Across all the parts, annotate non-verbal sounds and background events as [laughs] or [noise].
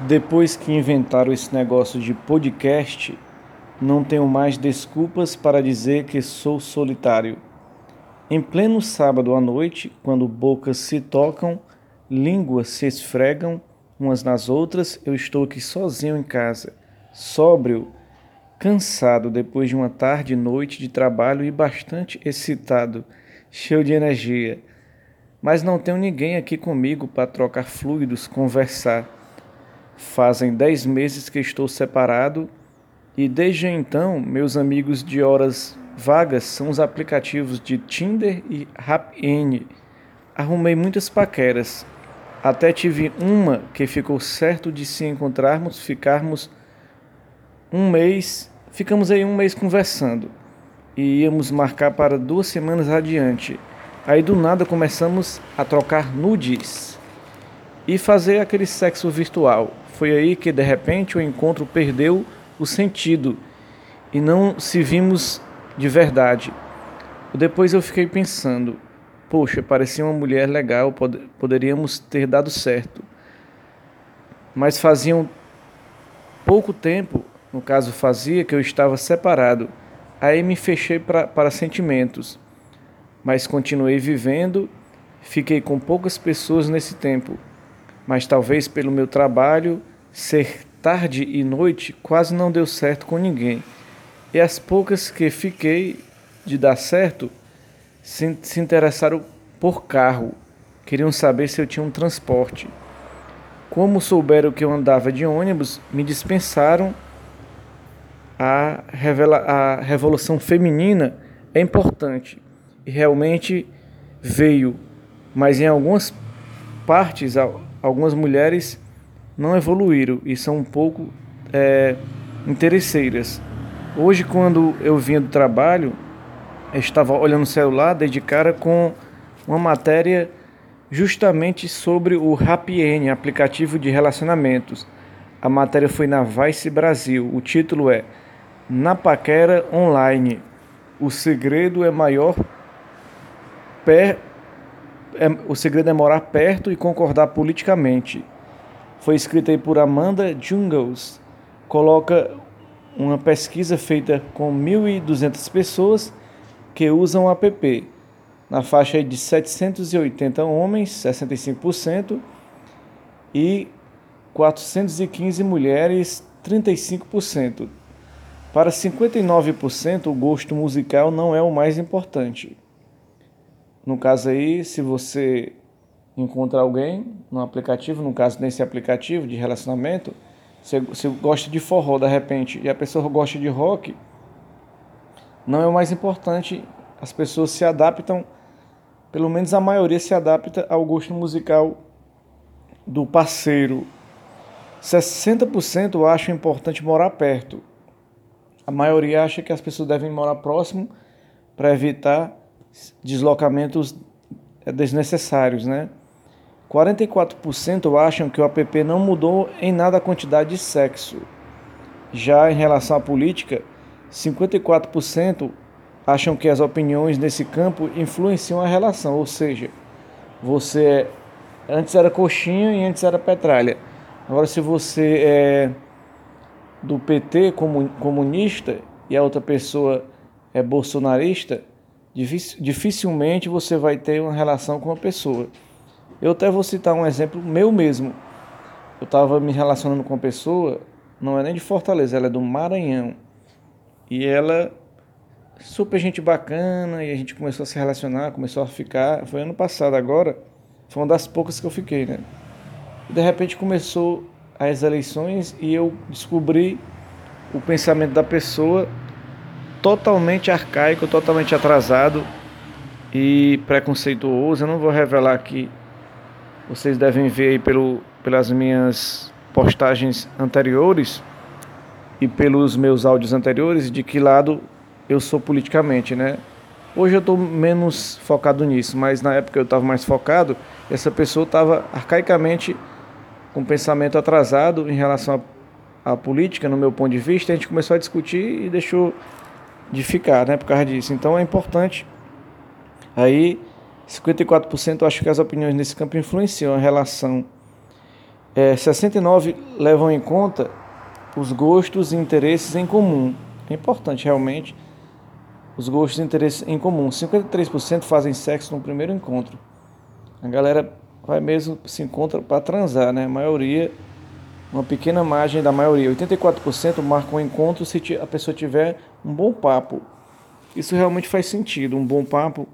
Depois que inventaram esse negócio de podcast, não tenho mais desculpas para dizer que sou solitário. Em pleno sábado à noite, quando bocas se tocam, línguas se esfregam umas nas outras, eu estou aqui sozinho em casa, sóbrio, cansado depois de uma tarde e noite de trabalho e bastante excitado, cheio de energia. Mas não tenho ninguém aqui comigo para trocar fluidos, conversar. Fazem dez meses que estou separado e desde então meus amigos de horas vagas são os aplicativos de Tinder e Rapn. Arrumei muitas paqueras. Até tive uma que ficou certo de se encontrarmos, ficarmos um mês, ficamos aí um mês conversando e íamos marcar para duas semanas adiante. Aí do nada começamos a trocar nudes e fazer aquele sexo virtual. Foi aí que de repente o encontro perdeu o sentido e não se vimos de verdade. Depois eu fiquei pensando, poxa, parecia uma mulher legal, pod poderíamos ter dado certo. Mas faziam pouco tempo, no caso fazia, que eu estava separado. Aí me fechei pra, para sentimentos. Mas continuei vivendo, fiquei com poucas pessoas nesse tempo. Mas talvez pelo meu trabalho ser tarde e noite, quase não deu certo com ninguém. E as poucas que fiquei de dar certo se, se interessaram por carro, queriam saber se eu tinha um transporte. Como souberam que eu andava de ônibus, me dispensaram. A, revela, a revolução feminina é importante e realmente veio, mas em algumas partes, algumas mulheres não evoluíram e são um pouco é, interesseiras. Hoje, quando eu vinha do trabalho, eu estava olhando o celular, dei de cara com uma matéria justamente sobre o RapN, aplicativo de relacionamentos. A matéria foi na Vice Brasil. O título é Na Paquera Online. O segredo é maior per... é... o segredo é morar perto e concordar politicamente foi escrita aí por Amanda Jungles. Coloca uma pesquisa feita com 1.200 pessoas que usam o app, na faixa de 780 homens, 65%, e 415 mulheres, 35%. Para 59%, o gosto musical não é o mais importante. No caso aí, se você encontra alguém no aplicativo, no caso nesse aplicativo de relacionamento, você, você gosta de forró de repente e a pessoa gosta de rock, não é o mais importante. As pessoas se adaptam, pelo menos a maioria se adapta ao gosto musical do parceiro. 60% acham importante morar perto. A maioria acha que as pessoas devem morar próximo para evitar deslocamentos desnecessários, né? 44% acham que o app não mudou em nada a quantidade de sexo. Já em relação à política, 54% acham que as opiniões nesse campo influenciam a relação, ou seja, você antes era coxinha e antes era petralha. Agora, se você é do PT comunista e a outra pessoa é bolsonarista, dificilmente você vai ter uma relação com a pessoa. Eu até vou citar um exemplo meu mesmo. Eu estava me relacionando com uma pessoa, não é nem de Fortaleza, ela é do Maranhão. E ela, super gente bacana, e a gente começou a se relacionar, começou a ficar. Foi ano passado agora, foi uma das poucas que eu fiquei, né? E de repente começou as eleições e eu descobri o pensamento da pessoa totalmente arcaico, totalmente atrasado e preconceituoso. Eu não vou revelar aqui vocês devem ver aí pelo, pelas minhas postagens anteriores e pelos meus áudios anteriores de que lado eu sou politicamente, né? Hoje eu estou menos focado nisso, mas na época eu estava mais focado. Essa pessoa estava arcaicamente com pensamento atrasado em relação à política, no meu ponto de vista. A gente começou a discutir e deixou de ficar, né? Por causa disso. Então é importante aí 54% acho que as opiniões nesse campo influenciam a relação. É, 69 levam em conta os gostos e interesses em comum. É importante realmente os gostos e interesses em comum. 53% fazem sexo no primeiro encontro. A galera vai mesmo se encontra para transar, né? A maioria, uma pequena margem da maioria, 84% marcam um encontro se a pessoa tiver um bom papo. Isso realmente faz sentido. Um bom papo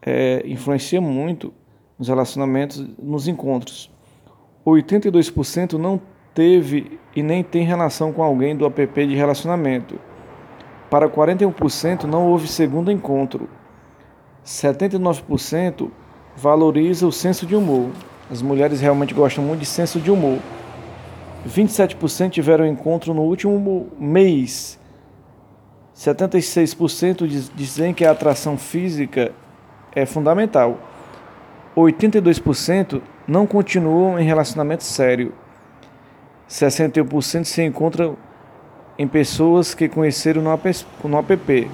é, influencia muito nos relacionamentos, nos encontros. 82% não teve e nem tem relação com alguém do app de relacionamento. Para 41% não houve segundo encontro. 79% valoriza o senso de humor. As mulheres realmente gostam muito de senso de humor. 27% tiveram encontro no último mês. 76% dizem que a atração física é fundamental. 82% não continuam em relacionamento sério. 61% se encontram em pessoas que conheceram no app.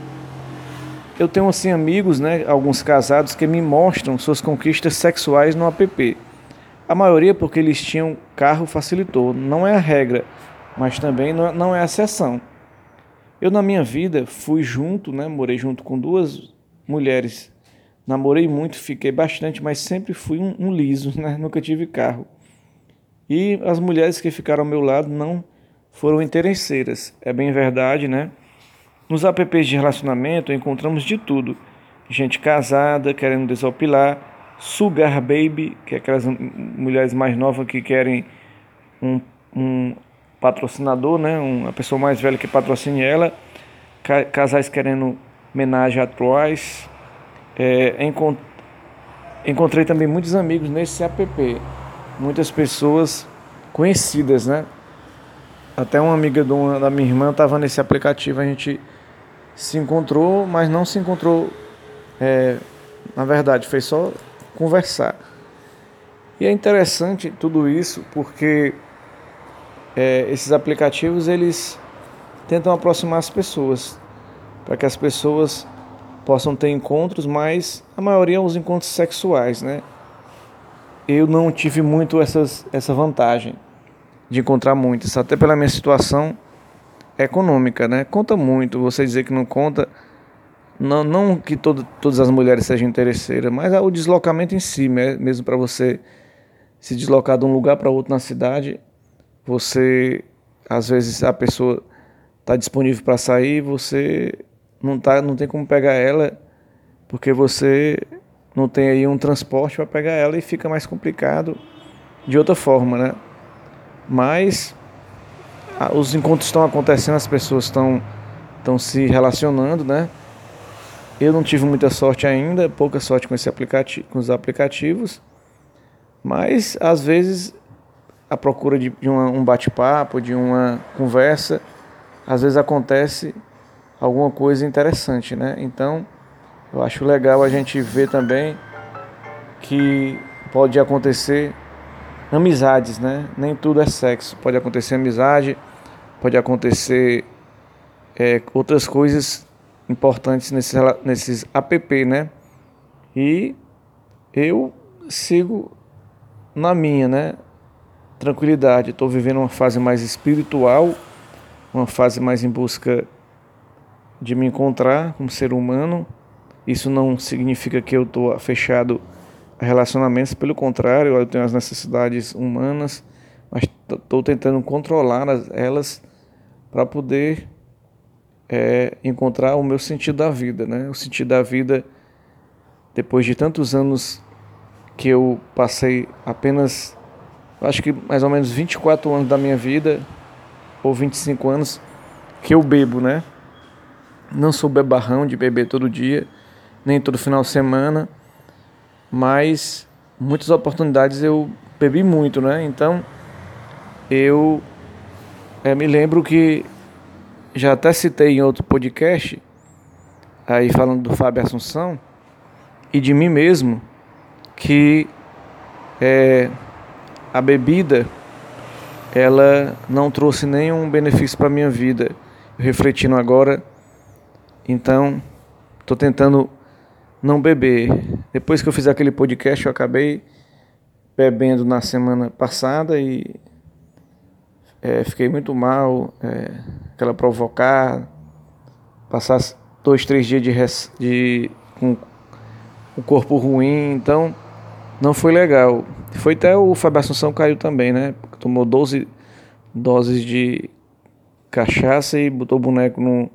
Eu tenho assim amigos, né, alguns casados que me mostram suas conquistas sexuais no app. A maioria porque eles tinham carro facilitou, não é a regra, mas também não é a exceção. Eu na minha vida fui junto, né, morei junto com duas mulheres. Namorei muito, fiquei bastante, mas sempre fui um, um liso, [laughs] né? Nunca tive carro. E as mulheres que ficaram ao meu lado não foram interesseiras. É bem verdade, né? Nos apps de relacionamento encontramos de tudo. Gente casada querendo desopilar, sugar baby, que é aquelas mulheres mais novas que querem um, um patrocinador, né? uma pessoa mais velha que patrocine ela, casais querendo homenagem atuais. É, encontrei também muitos amigos nesse app, muitas pessoas conhecidas, né? Até uma amiga da minha irmã estava nesse aplicativo, a gente se encontrou, mas não se encontrou, é, na verdade, foi só conversar. E é interessante tudo isso porque é, esses aplicativos eles tentam aproximar as pessoas, para que as pessoas possam ter encontros, mas a maioria são os encontros sexuais, né? Eu não tive muito essas, essa vantagem de encontrar muitas, até pela minha situação econômica, né? Conta muito, você dizer que não conta, não, não que todo, todas as mulheres sejam interesseiras, mas o deslocamento em si, mesmo para você se deslocar de um lugar para outro na cidade, você, às vezes a pessoa está disponível para sair, você não, tá, não tem como pegar ela, porque você não tem aí um transporte para pegar ela e fica mais complicado de outra forma, né? Mas os encontros estão acontecendo, as pessoas estão, estão se relacionando, né? Eu não tive muita sorte ainda, pouca sorte com, esse com os aplicativos, mas às vezes a procura de, de uma, um bate-papo, de uma conversa, às vezes acontece alguma coisa interessante, né? Então, eu acho legal a gente ver também que pode acontecer amizades, né? Nem tudo é sexo. Pode acontecer amizade, pode acontecer é, outras coisas importantes nesses, nesses app, né? E eu sigo na minha, né? Tranquilidade. Estou vivendo uma fase mais espiritual, uma fase mais em busca de me encontrar como ser humano. Isso não significa que eu estou fechado relacionamentos, pelo contrário, eu tenho as necessidades humanas, mas estou tentando controlar elas para poder é, encontrar o meu sentido da vida, né? O sentido da vida depois de tantos anos que eu passei apenas, acho que mais ou menos 24 anos da minha vida ou 25 anos que eu bebo, né? Não sou bebarrão de beber todo dia, nem todo final de semana mas muitas oportunidades eu bebi muito, né? Então eu é, me lembro que já até citei em outro podcast, aí falando do Fábio Assunção e de mim mesmo, que é, a bebida ela não trouxe nenhum benefício para minha vida. Refletindo agora, então estou tentando não beber. Depois que eu fiz aquele podcast, eu acabei bebendo na semana passada e é, fiquei muito mal, é, aquela provocar, passar dois, três dias de, de com o corpo ruim, então não foi legal. Foi até o Fábio Assunção caiu também, né? Tomou 12 doses de cachaça e botou o boneco no,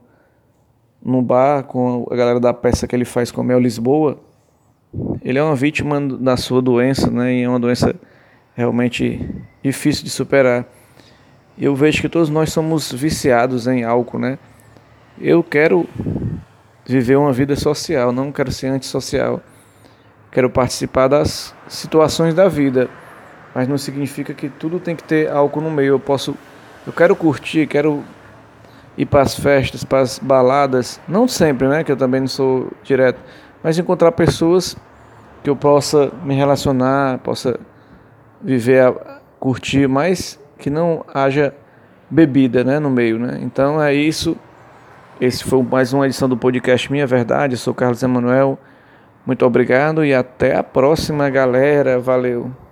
no bar com a galera da peça que ele faz com a Mel Lisboa. Ele é uma vítima da sua doença, né? E é uma doença realmente difícil de superar. Eu vejo que todos nós somos viciados em álcool, né? Eu quero viver uma vida social, não quero ser antissocial. Quero participar das situações da vida, mas não significa que tudo tem que ter álcool no meio. Eu posso, eu quero curtir, quero ir para as festas, para as baladas, não sempre, né? Que eu também não sou direto, mas encontrar pessoas que eu possa me relacionar, possa viver, curtir, mas que não haja bebida, né, no meio, né? Então é isso. Esse foi mais uma edição do podcast Minha Verdade. Eu sou Carlos Emanuel. Muito obrigado e até a próxima, galera. Valeu.